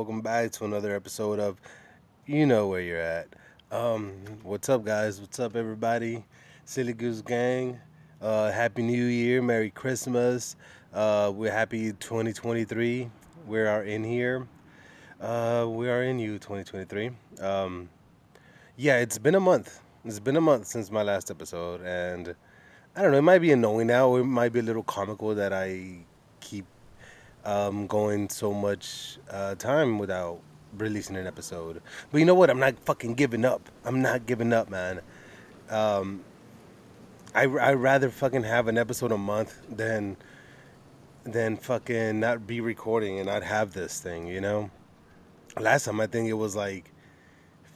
Welcome back to another episode of You Know Where You're At. Um, what's up, guys? What's up, everybody? Silly Goose Gang. Uh, happy New Year. Merry Christmas. Uh, we're happy 2023. We are in here. Uh, we are in you 2023. Um, yeah, it's been a month. It's been a month since my last episode, and I don't know. It might be annoying now. Or It might be a little comical that I um, going so much uh, time without releasing an episode. But you know what? I'm not fucking giving up. I'm not giving up, man. Um, I I rather fucking have an episode a month than than fucking not be recording and not have this thing. You know. Last time I think it was like,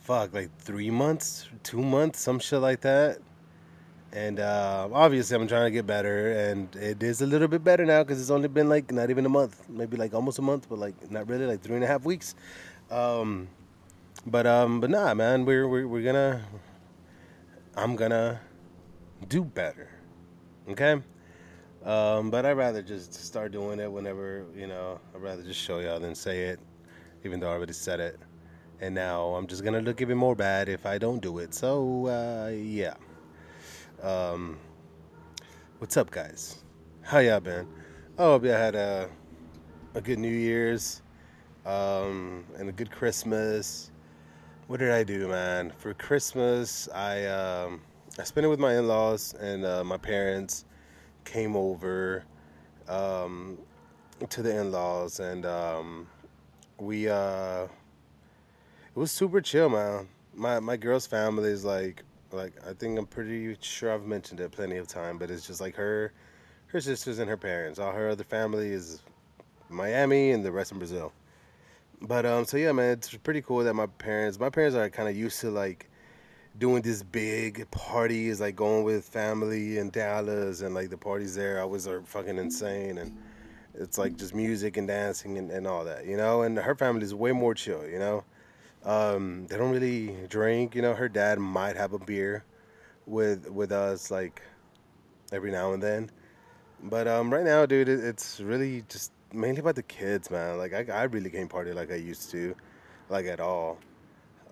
fuck, like three months, two months, some shit like that. And uh, obviously, I'm trying to get better, and it is a little bit better now because it's only been like not even a month, maybe like almost a month, but like not really, like three and a half weeks. Um, but um, but nah, man, we're we're we're gonna, I'm gonna do better, okay. Um, but I'd rather just start doing it whenever you know. I'd rather just show y'all than say it, even though I already said it. And now I'm just gonna look even more bad if I don't do it. So uh, yeah. Um, what's up, guys? How y'all been? Oh, I had a a good New Year's um, and a good Christmas. What did I do, man? For Christmas, I um, I spent it with my in-laws and uh, my parents came over um, to the in-laws, and um, we uh, it was super chill, man. My my girl's family is like like I think I'm pretty sure I've mentioned it plenty of time, but it's just like her, her sisters and her parents. All her other family is Miami and the rest in Brazil. But um, so yeah, man, it's pretty cool that my parents, my parents are kind of used to like doing this big parties, like going with family in Dallas, and like the parties there always are fucking insane, and it's like just music and dancing and, and all that, you know. And her family is way more chill, you know. Um, they don't really drink. You know, her dad might have a beer with with us like every now and then. But um, right now, dude, it, it's really just mainly about the kids, man. Like I, I really can't party like I used to, like at all.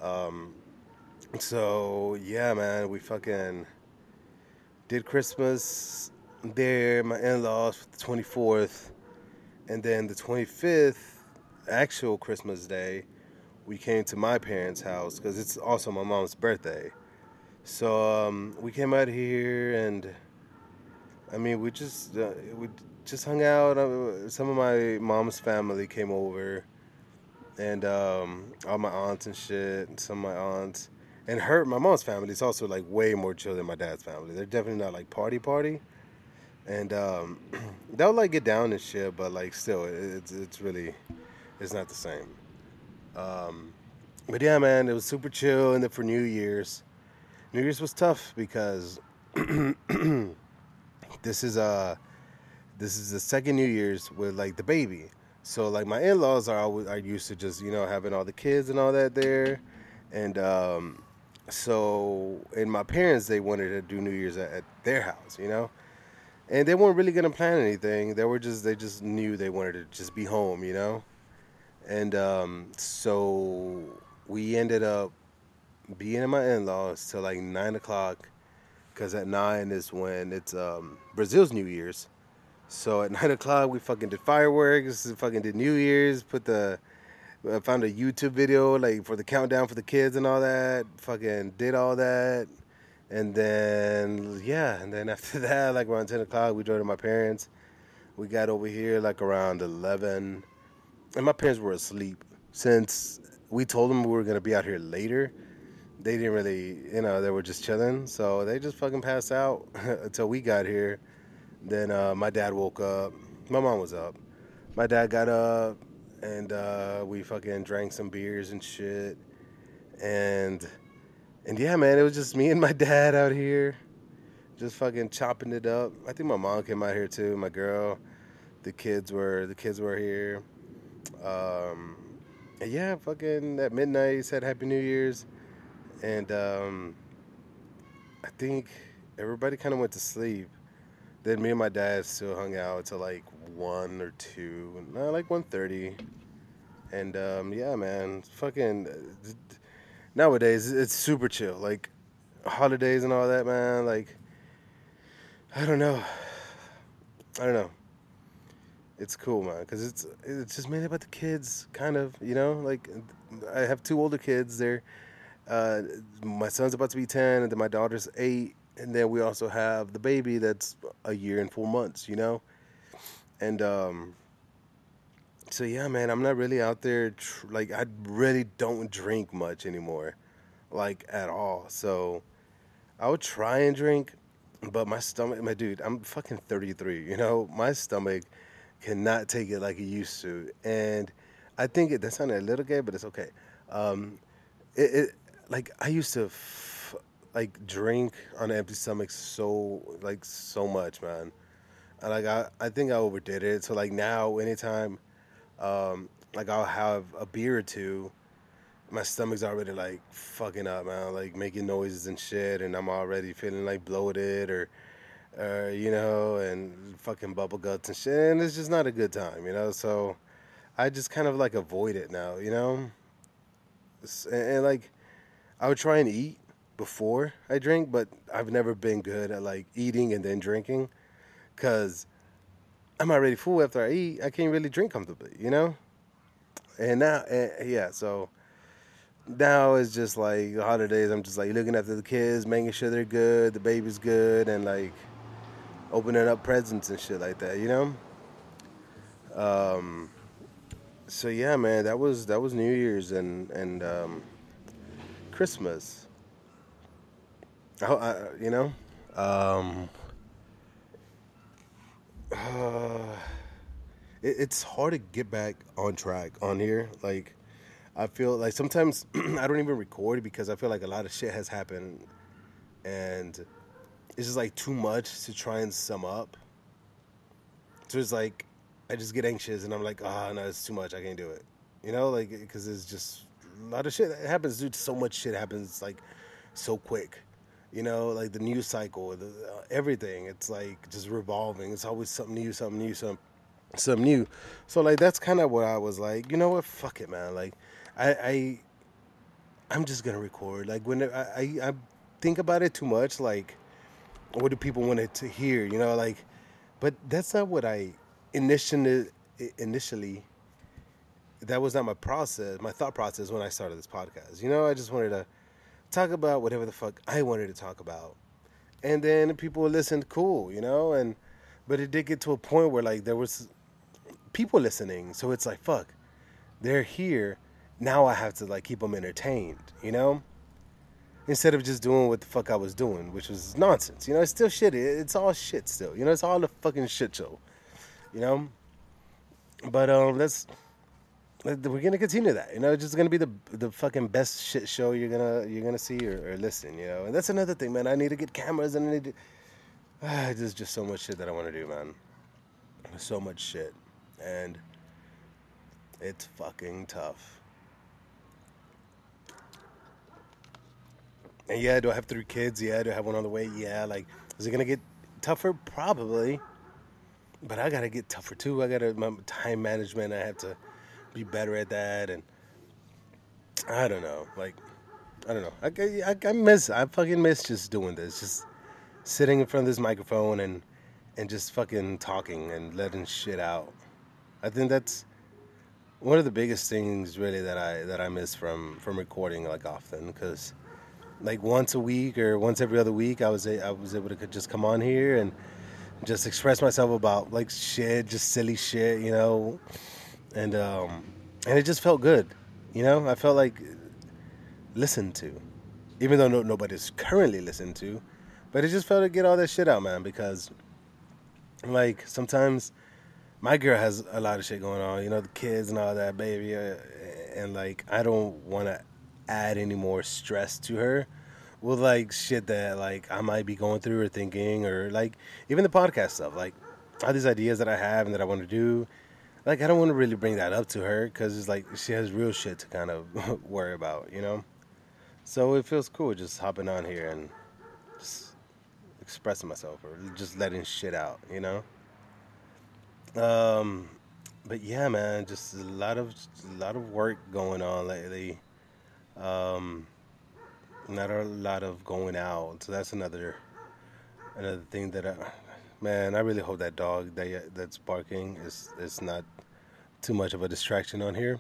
Um, so yeah, man, we fucking did Christmas there, my in-laws the twenty fourth, and then the twenty fifth, actual Christmas day we came to my parents' house because it's also my mom's birthday. So um, we came out here and I mean we just uh, we just hung out. Uh, some of my mom's family came over, and um, all my aunts and shit. And some of my aunts and her my mom's family is also like way more chill than my dad's family. They're definitely not like party party, and um, they'll like get down and shit, but like still, it's it's really it's not the same. Um, but yeah, man, it was super chill. And then for New Year's, New Year's was tough because this is uh this is the second New Year's with like the baby. So like my in-laws are always are used to just you know having all the kids and all that there, and um, so and my parents they wanted to do New Year's at, at their house, you know, and they weren't really gonna plan anything. They were just they just knew they wanted to just be home, you know and um, so we ended up being in my in-laws till like nine o'clock, because at nine is when it's um, Brazil's New Year's. So at nine o'clock we fucking did fireworks, fucking did New Year's, put the I found a YouTube video like for the countdown for the kids and all that. Fucking did all that. And then yeah, and then after that, like around ten o'clock, we drove to my parents. We got over here like around eleven and my parents were asleep since we told them we were gonna be out here later. They didn't really, you know, they were just chilling, so they just fucking passed out until we got here. Then uh, my dad woke up. My mom was up. My dad got up, and uh, we fucking drank some beers and shit. And and yeah, man, it was just me and my dad out here, just fucking chopping it up. I think my mom came out here too. My girl, the kids were the kids were here um, yeah, fucking at midnight said Happy New Year's, and um, I think everybody kind of went to sleep. Then me and my dad still hung out till like one or two, no, like one thirty, And um, yeah, man, fucking nowadays it's super chill. Like holidays and all that, man. Like I don't know, I don't know. It's cool, man, because it's it's just mainly about the kids, kind of. You know, like I have two older kids. They're uh, my son's about to be ten, and then my daughter's eight, and then we also have the baby that's a year and four months. You know, and um, so yeah, man, I'm not really out there. Tr- like I really don't drink much anymore, like at all. So I would try and drink, but my stomach, my dude, I'm fucking 33. You know, my stomach cannot take it like it used to, and I think it, that sounded a little gay, but it's okay. Um, it, it like I used to f- like drink on an empty stomach so like so much, man. And like I, I think I overdid it. So like now, anytime, um, like I'll have a beer or two, my stomach's already like fucking up, man. Like making noises and shit, and I'm already feeling like bloated or, uh, you know, and fucking bubble guts and shit. And it's just not a good time, you know. So I just kind of like avoid it now, you know. And, and like I would try and eat before I drink, but I've never been good at like eating and then drinking because I'm already full after I eat. I can't really drink comfortably, you know? And now, and yeah, so now it's just like the holidays. I'm just like looking after the kids, making sure they're good, the baby's good, and like opening up presents and shit like that, you know? Um, so yeah, man, that was that was New Year's and and um, Christmas. I, I, you know, um, uh, it, it's hard to get back on track on here. Like, I feel like sometimes I don't even record because I feel like a lot of shit has happened, and it's just like too much to try and sum up. So it's like I just get anxious and I'm like, ah, oh, no, it's too much. I can't do it. You know, like because it's just a lot of shit that happens. Dude, so much shit happens like so quick. You know, like the news cycle, the, uh, everything. It's like just revolving. It's always something new, something new, something, something new. So like that's kind of what I was like. You know what? Fuck it, man. Like I, I I'm just gonna record. Like when I, I, I think about it too much. Like what do people want to hear? You know, like, but that's not what I initially initially that was not my process, my thought process when I started this podcast. You know, I just wanted to talk about whatever the fuck I wanted to talk about. And then people listened, cool, you know, and but it did get to a point where like there was people listening, so it's like fuck, they're here. Now I have to like keep them entertained, you know, instead of just doing what the fuck I was doing, which was nonsense. You know, it's still shit. It's all shit still. You know, it's all a fucking shit show. You know, but um, let's we're gonna continue that. You know, it's just gonna be the the fucking best shit show you're gonna you're gonna see or, or listen. You know, and that's another thing, man. I need to get cameras and I need to. Ah, there's just so much shit that I want to do, man. So much shit, and it's fucking tough. And yeah, do I have three kids? Yeah, do I have one on the way? Yeah, like, is it gonna get tougher? Probably. But I gotta get tougher too. I gotta my time management. I have to be better at that. And I don't know, like I don't know. I, I, I miss I fucking miss just doing this, just sitting in front of this microphone and and just fucking talking and letting shit out. I think that's one of the biggest things really that I that I miss from from recording like often because like once a week or once every other week I was a, I was able to just come on here and just express myself about like shit, just silly shit, you know and um, and it just felt good. You know, I felt like listened to, even though no, nobody's currently listened to, but it just felt to get all that shit out, man. Because like sometimes my girl has a lot of shit going on, you know, the kids and all that, baby, uh, and like I don't want to add any more stress to her with like shit that like I might be going through or thinking or like even the podcast stuff, like all these ideas that I have and that I want to do like I don't want to really bring that up to her because it's like she has real shit to kind of worry about, you know. So it feels cool just hopping on here and just expressing myself or just letting shit out, you know. Um, but yeah, man, just a lot of a lot of work going on lately. Um, not a lot of going out, so that's another another thing that I, man, I really hope that dog that that's barking is is not too much of a distraction on here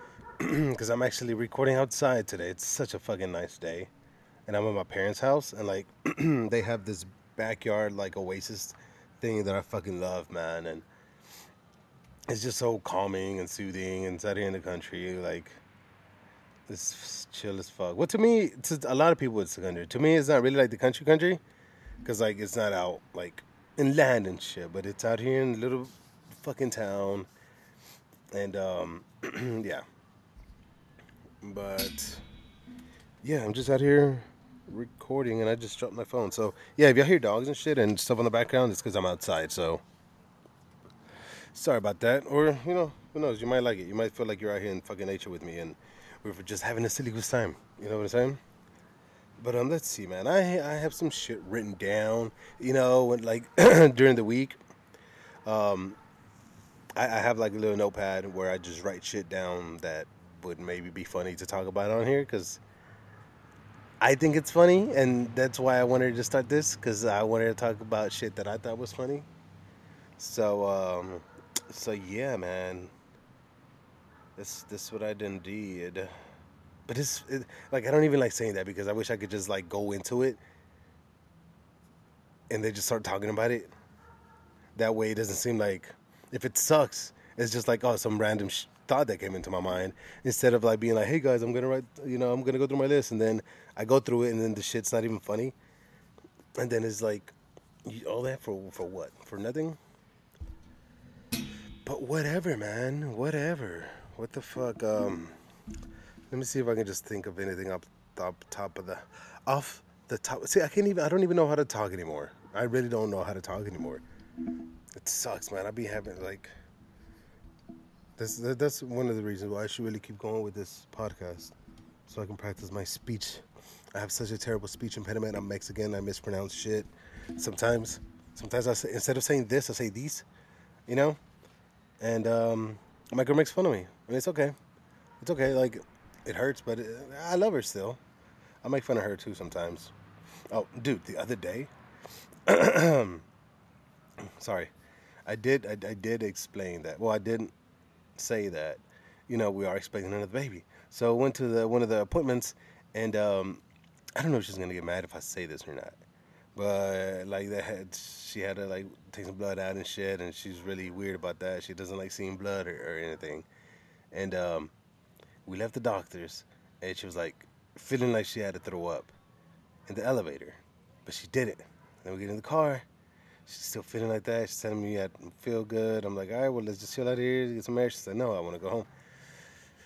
because I'm actually recording outside today. It's such a fucking nice day, and I'm at my parents' house, and like they have this backyard like oasis thing that I fucking love, man, and it's just so calming and soothing. And out here in the country, like it's chill as fuck. Well, to me, to a lot of people, it's the country. To me, it's not really like the country country, because like it's not out like in land and shit, but it's out here in a little fucking town, and um, yeah. But yeah, I'm just out here recording, and I just dropped my phone. So yeah, if y'all hear dogs and shit and stuff on the background, it's because I'm outside. So sorry about that. Or you know, who knows? You might like it. You might feel like you're out here in fucking nature with me, and we're just having a silly good time. You know what I'm saying? But um, let's see, man. I I have some shit written down. You know, when, like during the week, um, I, I have like a little notepad where I just write shit down that would maybe be funny to talk about on here because I think it's funny, and that's why I wanted to start this because I wanted to talk about shit that I thought was funny. So, um, so yeah, man. This this what I done did. But it's it, like I don't even like saying that because I wish I could just like go into it and they just start talking about it. That way, it doesn't seem like if it sucks, it's just like oh some random sh- thought that came into my mind instead of like being like hey guys I'm gonna write you know I'm gonna go through my list and then I go through it and then the shit's not even funny and then it's like all that for for what for nothing. But whatever, man. Whatever. What the fuck? Um, let me see if I can just think of anything up top top of the off the top. See, I can't even. I don't even know how to talk anymore. I really don't know how to talk anymore. It sucks, man. I be having like. That's that's one of the reasons why I should really keep going with this podcast, so I can practice my speech. I have such a terrible speech impediment. I'm Mexican. I mispronounce shit sometimes. Sometimes I say instead of saying this, I say these. You know, and um, my girl makes fun of me, it's okay. It's okay. Like it hurts, but it, I love her still. I make fun of her too sometimes. Oh, dude, the other day. sorry, I did. I, I did explain that. Well, I didn't say that. You know, we are expecting another baby. So I went to the one of the appointments, and um, I don't know if she's gonna get mad if I say this or not. But like that, had, she had to like take some blood out and shit, and she's really weird about that. She doesn't like seeing blood or, or anything. And um, we left the doctors, and she was like feeling like she had to throw up in the elevator, but she didn't. Then we get in the car. She's still feeling like that. She's telling me I feel good. I'm like, all right, well, let's just chill out here, get some air. She said, no, I want to go home.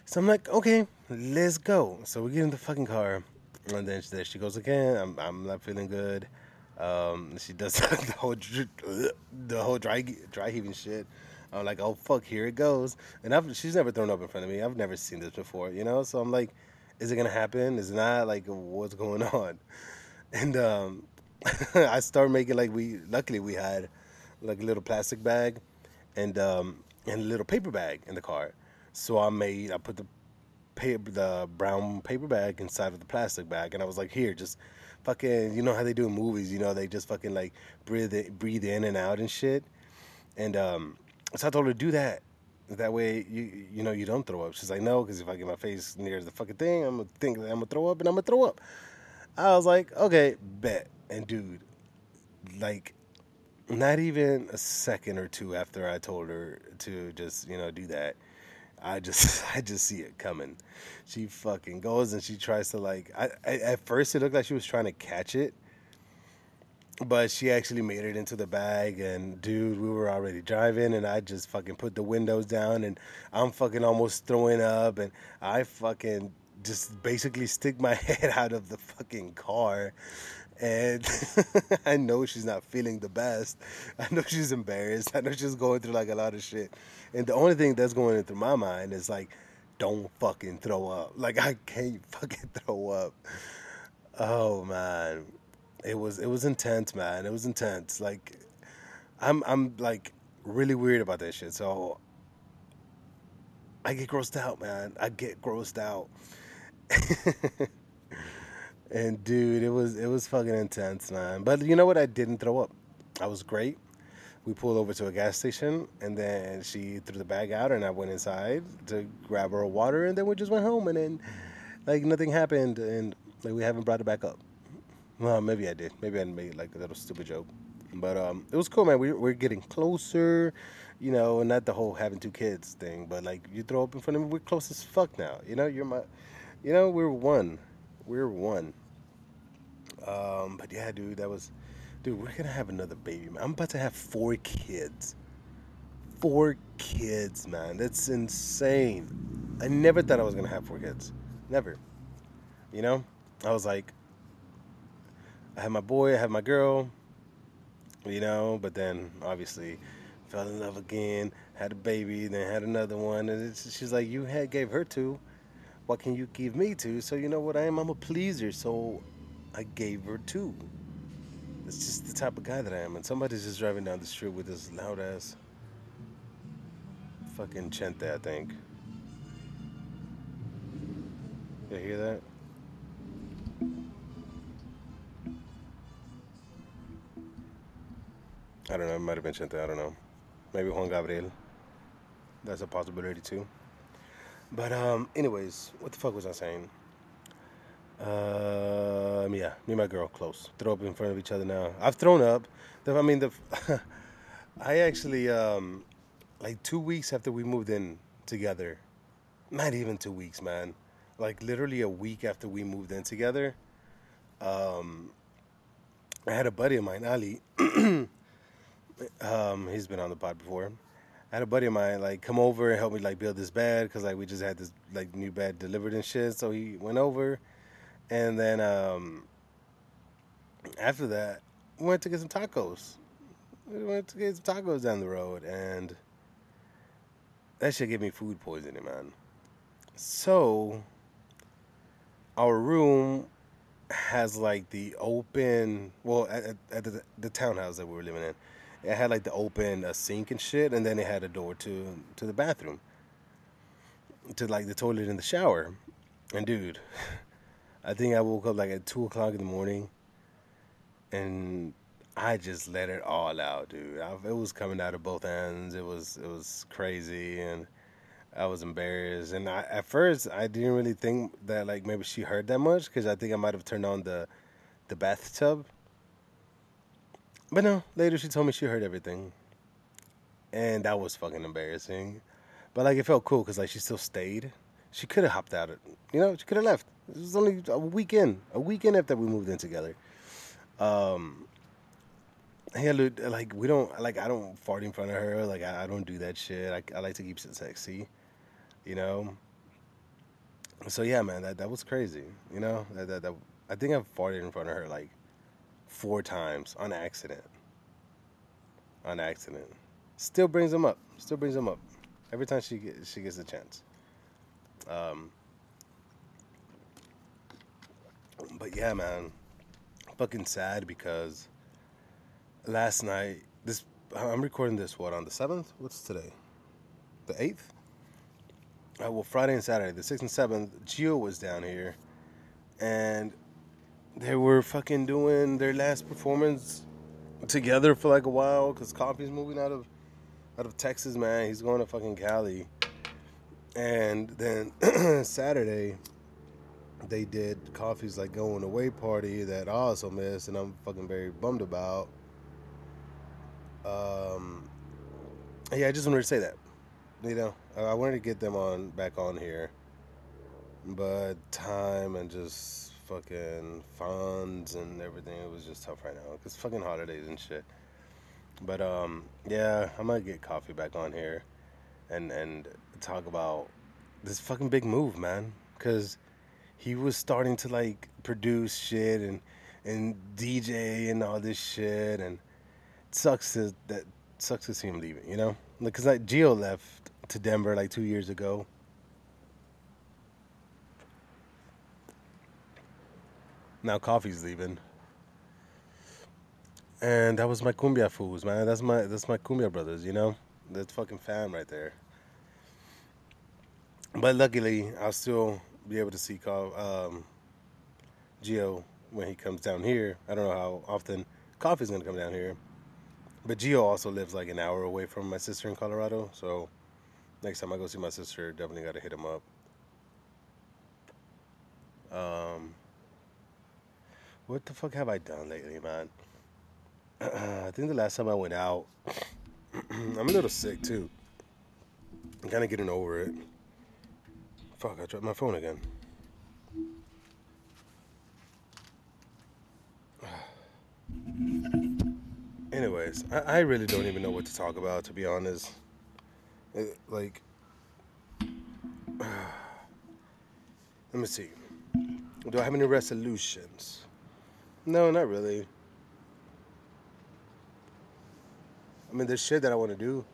So I'm like, okay, let's go. So we get in the fucking car, and then there she goes again. I'm, I'm not feeling good. Um, she does the whole the whole dry dry heaving shit. I'm like, oh fuck, here it goes. And I've, she's never thrown up in front of me. I've never seen this before, you know. So I'm like, is it gonna happen? Is it not? Like, what's going on? And um, I start making like we. Luckily, we had like a little plastic bag, and um, and a little paper bag in the car. So I made. I put the paper, the brown paper bag inside of the plastic bag, and I was like, here, just fucking. You know how they do in movies? You know, they just fucking like breathe it, breathe in and out and shit. And um, so I told her do that. That way, you you know, you don't throw up. She's like, no, because if I get my face near the fucking thing, I'm gonna think I'm gonna throw up, and I'm gonna throw up. I was like, okay, bet. And dude, like, not even a second or two after I told her to just you know do that, I just I just see it coming. She fucking goes and she tries to like. I, I at first it looked like she was trying to catch it, but she actually made it into the bag and dude we were already driving and i just fucking put the windows down and i'm fucking almost throwing up and i fucking just basically stick my head out of the fucking car and i know she's not feeling the best. I know she's embarrassed. I know she's going through like a lot of shit. And the only thing that's going through my mind is like don't fucking throw up. Like i can't fucking throw up. Oh man it was it was intense, man. It was intense. Like I'm I'm like really weird about that shit. So I get grossed out, man. I get grossed out. and dude, it was it was fucking intense, man. But you know what? I didn't throw up. I was great. We pulled over to a gas station, and then she threw the bag out, and I went inside to grab her water, and then we just went home, and then like nothing happened, and like we haven't brought it back up. Well, maybe I did. Maybe I made like a little stupid joke, but um, it was cool, man. We we're getting closer, you know, and not the whole having two kids thing, but like you throw up in front of me, we're close as fuck now. You know, you're my, you know, we're one, we're one. Um, but yeah, dude, that was, dude, we're gonna have another baby, man. I'm about to have four kids. Four kids, man. That's insane. I never thought I was gonna have four kids. Never. You know, I was like, I had my boy, I had my girl, you know, but then obviously fell in love again, had a baby, then had another one, and she's like, you had gave her two, what can you give me two? So you know what I am? I'm a pleaser, so I gave her two. It's just the type of guy that I am. And somebody's just driving down the street with this loud ass fucking chente, I think. You hear that? I don't know. It might have been Chente. I don't know. Maybe Juan Gabriel. That's a possibility too. But um, anyways, what the fuck was I saying? Um, yeah, me and my girl close. Throw up in front of each other now. I've thrown up. I mean, the I actually um, like two weeks after we moved in together. Not even two weeks, man. Like literally a week after we moved in together. Um, I had a buddy of mine, Ali. um, he's been on the pod before. I had a buddy of mine like come over and help me like build this bed because like we just had this like new bed delivered and shit. So he went over, and then um, after that, we went to get some tacos. We went to get some tacos down the road, and that shit gave me food poisoning, man. So our room has like the open well at, at the, the townhouse that we were living in it had like the open uh, sink and shit, and then it had a door to to the bathroom, to like the toilet and the shower. And dude, I think I woke up like at two o'clock in the morning, and I just let it all out, dude. I, it was coming out of both ends. It was it was crazy, and I was embarrassed. And I, at first, I didn't really think that like maybe she heard that much because I think I might have turned on the the bathtub but no, later she told me she heard everything. And that was fucking embarrassing. But like it felt cool because like she still stayed. She could have hopped out. You know, she could have left. It was only a weekend. A weekend after we moved in together. Um, yeah, like we don't like I don't fart in front of her. Like I, I don't do that shit. I, I like to keep it sexy, you know. So yeah, man, that that was crazy. You know, that that, that I think I've farted in front of her like four times on accident. On accident. Still brings them up. Still brings them up. Every time she gets, she gets a chance. Um, but yeah, man, fucking sad because last night this I'm recording this what on the seventh? What's today? The eighth? Uh, well, Friday and Saturday, the sixth and seventh. Geo was down here, and they were fucking doing their last performance together for like a while because Coffee's moving out of out of Texas, man. He's going to fucking Cali, and then Saturday they did Coffee's like going away party that I also missed, and I'm fucking very bummed about. Um, yeah, I just wanted to say that. You know, I wanted to get them on back on here, but time and just fucking funds and everything. It was just tough right now because fucking holidays and shit. But um, yeah, I might get coffee back on here, and and talk about this fucking big move, man. Cause he was starting to like produce shit and and DJ and all this shit, and it sucks to that sucks to see him leaving. You know, like cause like Geo left to Denver like two years ago Now coffee's leaving. And that was my cumbia fools, man. That's my that's my cumbia brothers, you know? That's fucking fam right there. but luckily, I'll still be able to see um, Geo when he comes down here. I don't know how often Coffee's gonna come down here, but Geo also lives like an hour away from my sister in Colorado. So next time I go see my sister, definitely got to hit him up. Um, what the fuck have I done lately, man? I think the last time I went out, I'm a little sick too. I'm kind of getting over it. Fuck, I dropped my phone again. Anyways, I, I really don't even know what to talk about, to be honest. It, like, let me see. Do I have any resolutions? No, not really. I mean, there's shit that I want to do,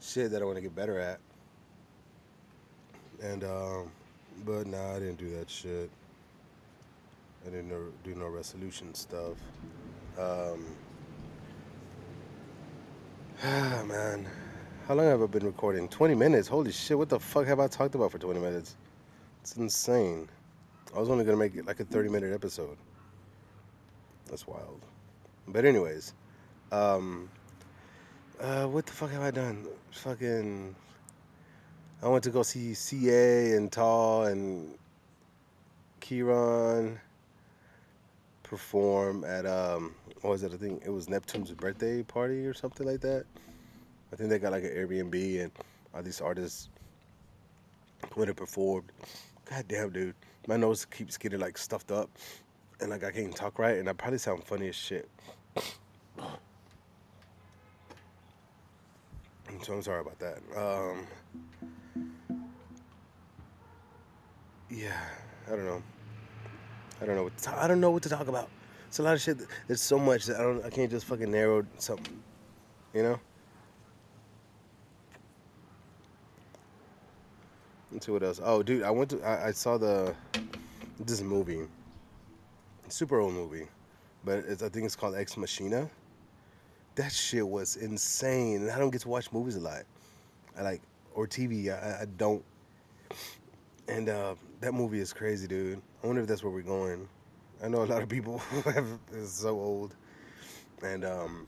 shit that I want to get better at. And, um, but nah, I didn't do that shit. I didn't know, do no resolution stuff. Um, ah, man. How long have I been recording? 20 minutes. Holy shit, what the fuck have I talked about for 20 minutes? It's insane. I was only gonna make it like a 30 minute episode. That's wild. But anyways, um, uh, what the fuck have I done? Fucking, I went to go see CA and Tall and Kieran perform at um, what was it? I think it was Neptune's birthday party or something like that. I think they got like an Airbnb and all these artists went and performed. God damn, dude, my nose keeps getting like stuffed up, and like I can't talk right, and I probably sound funny as shit. So I'm sorry about that. Um, yeah, I don't know. I don't know. What to talk, I don't know what to talk about. It's a lot of shit. There's so much that I don't. I can't just fucking narrow something. You know. See what else. Oh, dude, I went to. I, I saw the this movie. Super old movie, but I think it's called Ex Machina. That shit was insane, and I don't get to watch movies a lot. I like or TV. I, I don't. And uh, that movie is crazy, dude. I wonder if that's where we're going. I know a lot of people who have is so old, and um,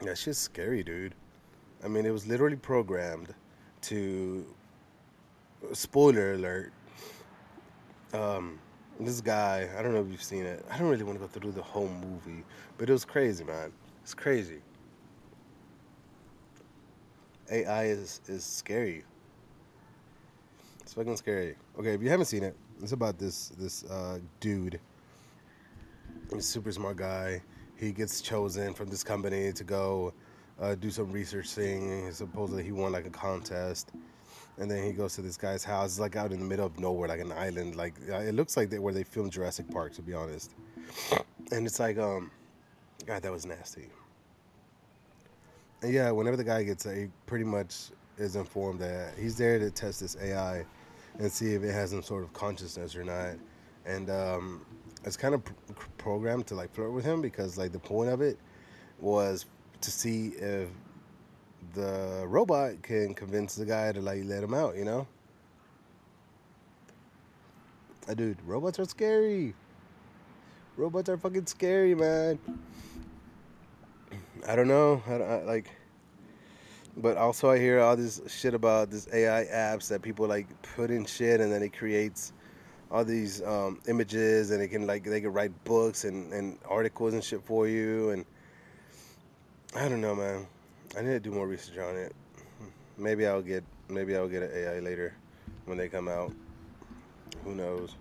that shit's scary, dude. I mean, it was literally programmed to. Spoiler alert. Um, this guy, I don't know if you've seen it. I don't really want to go through the whole movie, but it was crazy, man. It's crazy. AI is is scary. It's fucking scary. Okay, if you haven't seen it, it's about this this uh, dude. He's super smart guy. He gets chosen from this company to go uh, do some research thing. Supposedly he won like a contest, and then he goes to this guy's house. It's like out in the middle of nowhere, like an island. Like uh, it looks like they, where they filmed Jurassic Park, to be honest. And it's like, um, God, that was nasty. And yeah, whenever the guy gets, he pretty much is informed that he's there to test this AI and see if it has some sort of consciousness or not. And um, it's kind of pr- programmed to like flirt with him because like the point of it was to see if the robot can convince the guy to like let him out, you know? Dude, robots are scary. Robots are fucking scary, man. I don't know. I, I, like, but also I hear all this shit about this AI apps that people like put in shit and then it creates all these um, images and it can like they can write books and, and articles and shit for you and I don't know, man. I need to do more research on it. Maybe I'll get maybe I'll get an AI later when they come out. Who knows?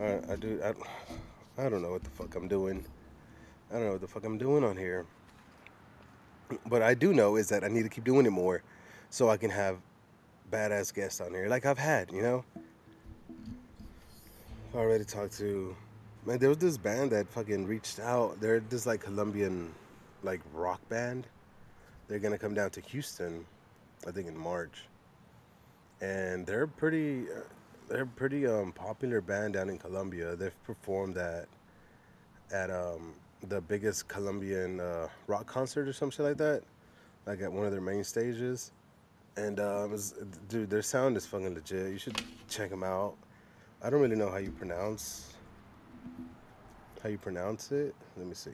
I, I do. I, I don't know what the fuck I'm doing. I don't know what the fuck I'm doing on here. But I do know is that I need to keep doing it more, so I can have badass guests on here like I've had. You know. I already talked to. Man, there was this band that fucking reached out. They're this like Colombian, like rock band they're gonna come down to Houston, I think in March, and they're pretty, they're pretty um, popular band down in Colombia. They've performed at at um, the biggest Colombian uh, rock concert or some shit like that, like at one of their main stages, And it was, dude, their sound is fucking legit. You should check them out. I don't really know how you pronounce how you pronounce it. Let me see.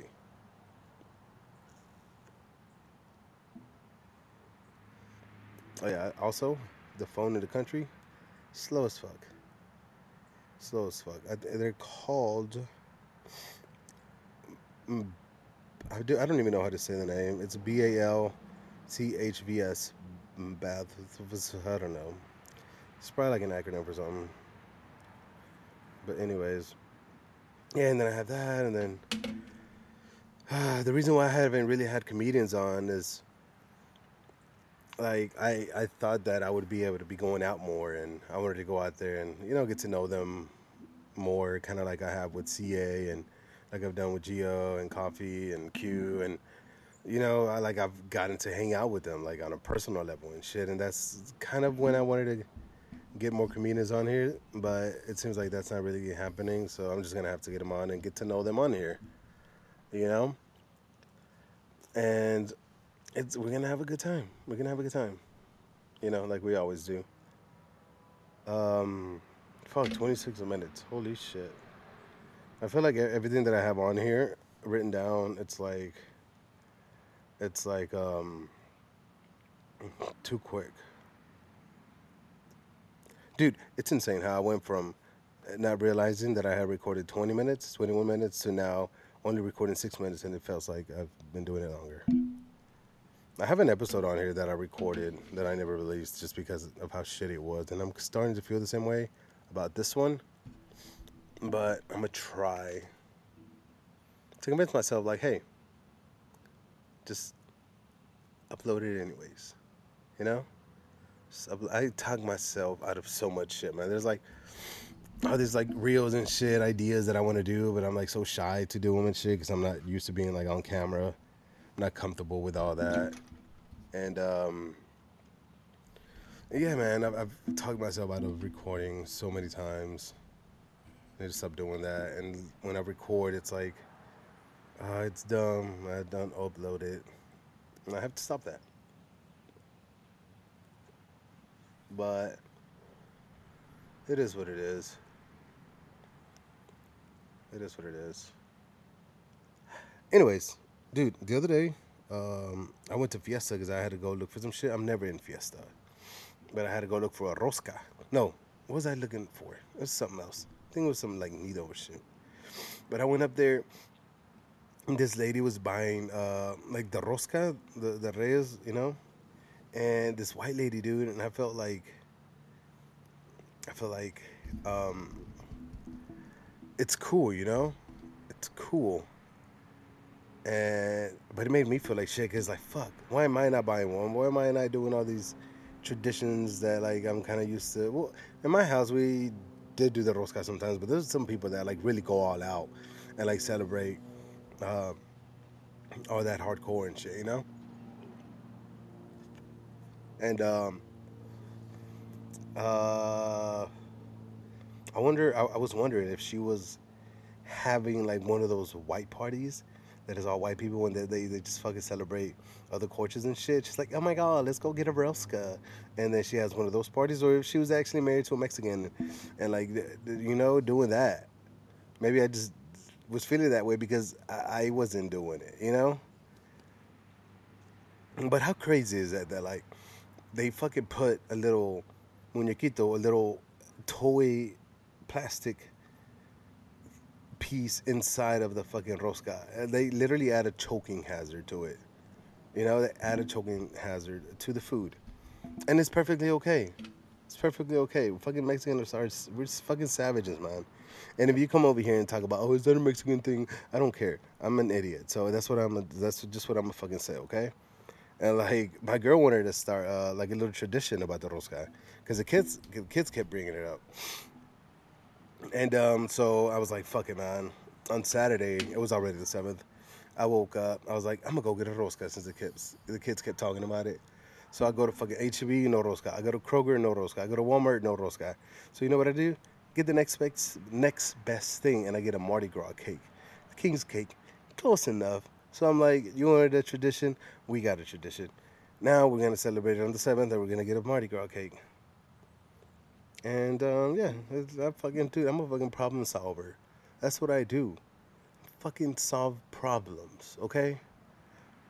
Oh yeah. Also, the phone in the country, slow as fuck. Slow as fuck. I, they're called. Mm, I do. I don't even know how to say the name. It's B A L T H V S. Bath. I don't know. It's probably like an acronym for something. But anyways, yeah. And then I have that, and then uh, the reason why I haven't really had comedians on is like I I thought that I would be able to be going out more, and I wanted to go out there and you know get to know them more, kind of like I have with CA and like I've done with Geo and Coffee and Q mm-hmm. and you know I like I've gotten to hang out with them like on a personal level and shit, and that's kind of when I wanted to get more comedians on here, but it seems like that's not really happening, so I'm just gonna have to get them on and get to know them on here, you know. And it's we're gonna have a good time. We're gonna have a good time, you know, like we always do. Um, fuck, 26 minutes. Holy shit. I feel like everything that I have on here written down, it's like, it's like um, too quick. Dude, it's insane how I went from not realizing that I had recorded 20 minutes, 21 minutes, to now only recording six minutes, and it feels like I've been doing it longer. I have an episode on here that I recorded that I never released just because of how shitty it was, and I'm starting to feel the same way about this one. But I'm gonna try to convince myself, like, hey, just upload it anyways, you know. I talk myself out of so much shit, man. There's like all these like reels and shit ideas that I want to do, but I'm like so shy to do them and shit because I'm not used to being like on camera. I'm not comfortable with all that. And um, yeah, man, I've, I've, talked myself out of recording so many times. I need to stop doing that. And when I record, it's like, oh, it's dumb. I don't upload it. And I have to stop that. But it is what it is. It is what it is. Anyways, dude, the other day, um, I went to Fiesta because I had to go look for some shit. I'm never in Fiesta, but I had to go look for a rosca. No, what was I looking for? It was something else. I think it was some like Nido shit. But I went up there, and this lady was buying uh, like the rosca, the the reyes, you know, and this white lady, dude, and I felt like, I felt like, um, it's cool, you know, it's cool and but it made me feel like shit because like fuck why am i not buying one? Why am i not doing all these traditions that like i'm kind of used to? Well in my house we did do the rosca sometimes but there's some people that like really go all out and like celebrate uh, all that hardcore and shit you know? And um uh i wonder I, I was wondering if she was having like one of those white parties that is all white people and they, they, they just fucking celebrate other cultures and shit. She's like, oh my god, let's go get a Rosca. And then she has one of those parties, or if she was actually married to a Mexican and like, you know, doing that. Maybe I just was feeling that way because I, I wasn't doing it, you know? But how crazy is that? That like, they fucking put a little muñequito, a little toy plastic piece inside of the fucking rosca. They literally add a choking hazard to it. You know, they add a choking hazard to the food, and it's perfectly okay. It's perfectly okay. Fucking Mexicans are we're fucking savages, man. And if you come over here and talk about, oh, is that a Mexican thing? I don't care. I'm an idiot. So that's what I'm. That's just what I'm gonna fucking say, okay? And like my girl wanted to start uh, like a little tradition about the rosca, because the kids, the kids kept bringing it up. And um, so I was like, fuck it, man. On Saturday, it was already the 7th. I woke up. I was like, I'm going to go get a rosca since the kids, the kids kept talking about it. So I go to fucking HEB, no rosca. I go to Kroger, no rosca. I go to Walmart, no rosca. So you know what I do? Get the next best, next best thing, and I get a Mardi Gras cake. King's cake, close enough. So I'm like, you wanted a tradition? We got a tradition. Now we're gonna celebrate it on the seventh, and we're gonna get a Mardi Gras cake. And um, yeah, I fucking dude, I'm a fucking problem solver. That's what I do. Fucking solve problems, okay?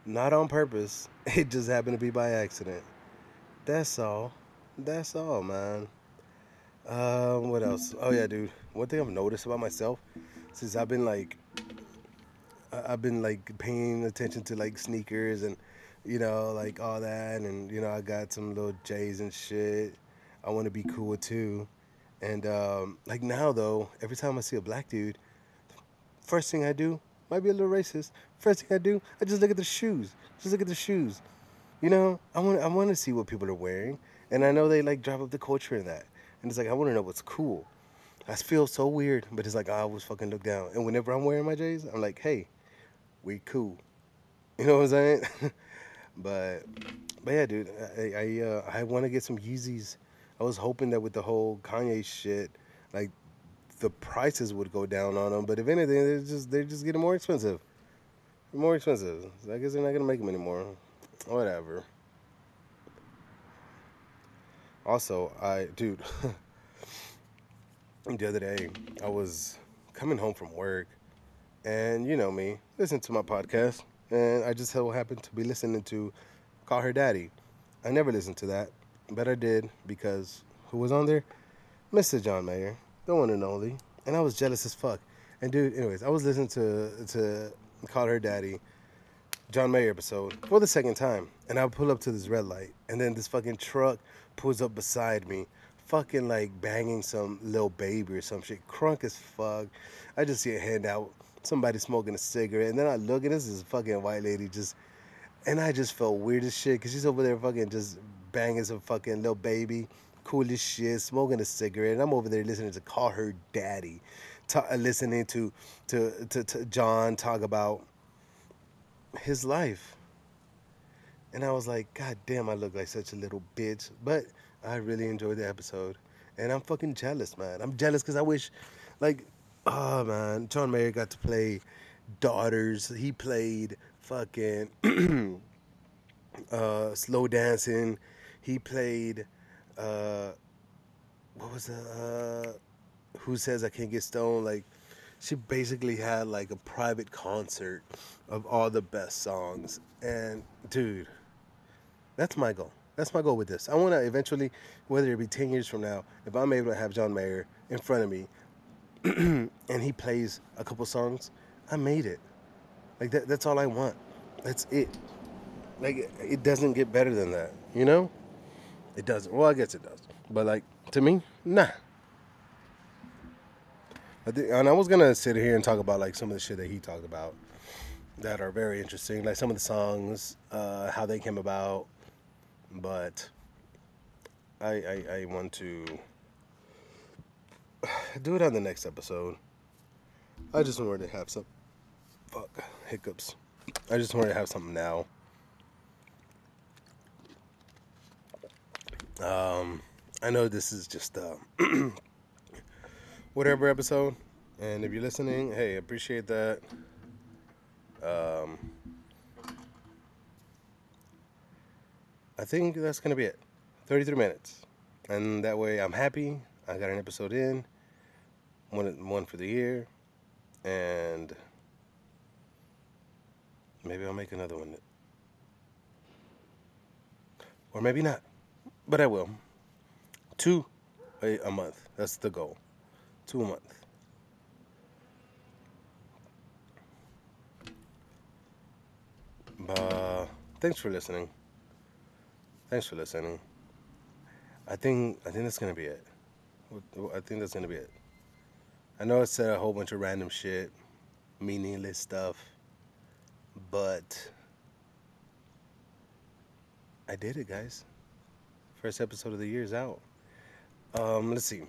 Not on purpose. It just happened to be by accident. That's all. That's all, man. Um, what else? Oh yeah, dude. One thing I've noticed about myself since I've been like, I've been like paying attention to like sneakers and, you know, like all that, and you know, I got some little J's and shit. I want to be cool too, and um, like now though, every time I see a black dude, first thing I do might be a little racist. First thing I do, I just look at the shoes. Just look at the shoes. You know, I want I want to see what people are wearing, and I know they like drive up the culture in that. And it's like I want to know what's cool. I feel so weird, but it's like I always fucking look down. And whenever I'm wearing my J's, I'm like, hey, we cool. You know what I'm saying? but but yeah, dude, I I, uh, I want to get some Yeezys. I was hoping that with the whole Kanye shit, like the prices would go down on them. But if anything, they're just they're just getting more expensive. More expensive. I guess they're not gonna make them anymore. Whatever. Also, I dude, the other day I was coming home from work, and you know me, listen to my podcast, and I just so happened to be listening to Call Her Daddy. I never listened to that, but I did because who was on there? Mr. John Mayer, the one and only, and I was jealous as fuck. And dude, anyways, I was listening to to Call Her Daddy John Mayer episode for the second time, and I pull up to this red light, and then this fucking truck pulls up beside me, fucking like banging some Lil Baby or some shit, crunk as fuck. I just see a hand out, somebody smoking a cigarette, and then I look, and this is fucking white lady just, and I just felt weird as shit, cause she's over there fucking just banging some fucking Lil Baby, cool as shit, smoking a cigarette, and I'm over there listening to call her daddy, listening to, to to to John talk about his life. And I was like, God damn, I look like such a little bitch. But I really enjoyed the episode. And I'm fucking jealous, man. I'm jealous because I wish, like, oh, man, John Mayer got to play Daughters. He played fucking uh, Slow Dancing. He played, uh, what was the, uh, Who Says I Can't Get Stoned? Like, she basically had like a private concert of all the best songs. And dude, that's my goal. That's my goal with this. I want to eventually, whether it be 10 years from now, if I'm able to have John Mayer in front of me and he plays a couple songs, I made it. Like that, that's all I want. That's it. Like it doesn't get better than that, you know? It doesn't. Well, I guess it does. But like to me, nah. And I was gonna sit here and talk about like some of the shit that he talked about that are very interesting, like some of the songs, uh, how they came about. But I, I, I want to do it on the next episode. I just wanted to have some fuck hiccups. I just wanted to have something now. Um, I know this is just uh, whatever episode. And if you're listening, hey, appreciate that. Um, I think that's gonna be it. 33 minutes, and that way I'm happy. I got an episode in, one one for the year, and maybe I'll make another one, or maybe not, but I will. Two a, a month. That's the goal two a month. But thanks for listening. Thanks for listening. I think I think that's gonna be it. I think that's gonna be it. I know I said a whole bunch of random shit, meaningless stuff, but I did it, guys. First episode of the year is out. Um, let's see.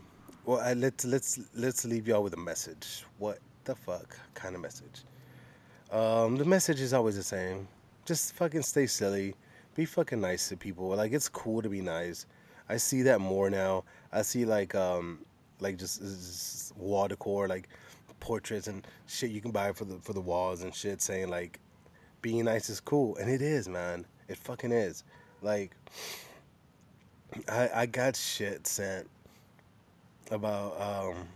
Well, I, let's let's let's leave y'all with a message. What the fuck kind of message? Um, the message is always the same. Just fucking stay silly. Be fucking nice to people. Like it's cool to be nice. I see that more now. I see like um like just, just wall decor, like portraits and shit you can buy for the for the walls and shit, saying like being nice is cool, and it is, man. It fucking is. Like, I I got shit sent about. Um,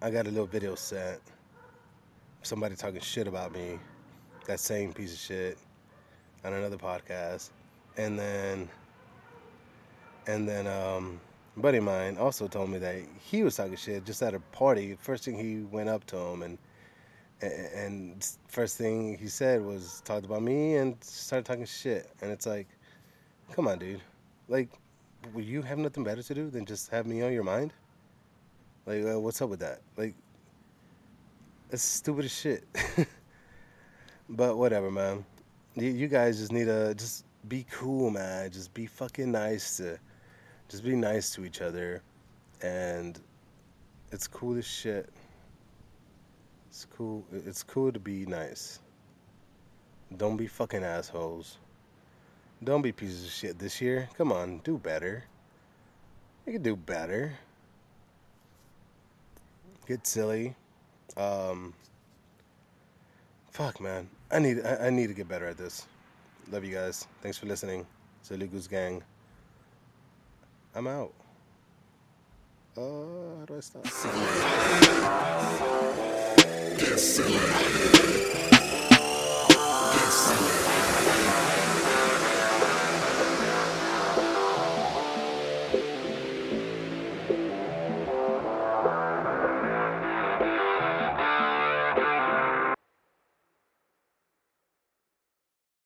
I got a little video sent. Somebody talking shit about me. That same piece of shit on another podcast, and then and then um, buddy of mine also told me that he was talking shit just at a party. First thing he went up to him and and first thing he said was talked about me and started talking shit. And it's like, come on, dude. Like, will you have nothing better to do than just have me on your mind? Like, uh, what's up with that? Like, that's stupid as shit. but whatever, man. You, you guys just need to just be cool, man. Just be fucking nice to, just be nice to each other, and it's cool as shit. It's cool. It's cool to be nice. Don't be fucking assholes. Don't be pieces of shit this year. Come on, do better. You can do better. Get silly. Um, fuck, man. I need. I, I need to get better at this. Love you guys. Thanks for listening. Silly Goose Gang. I'm out. Uh, how do I stop? Get silly.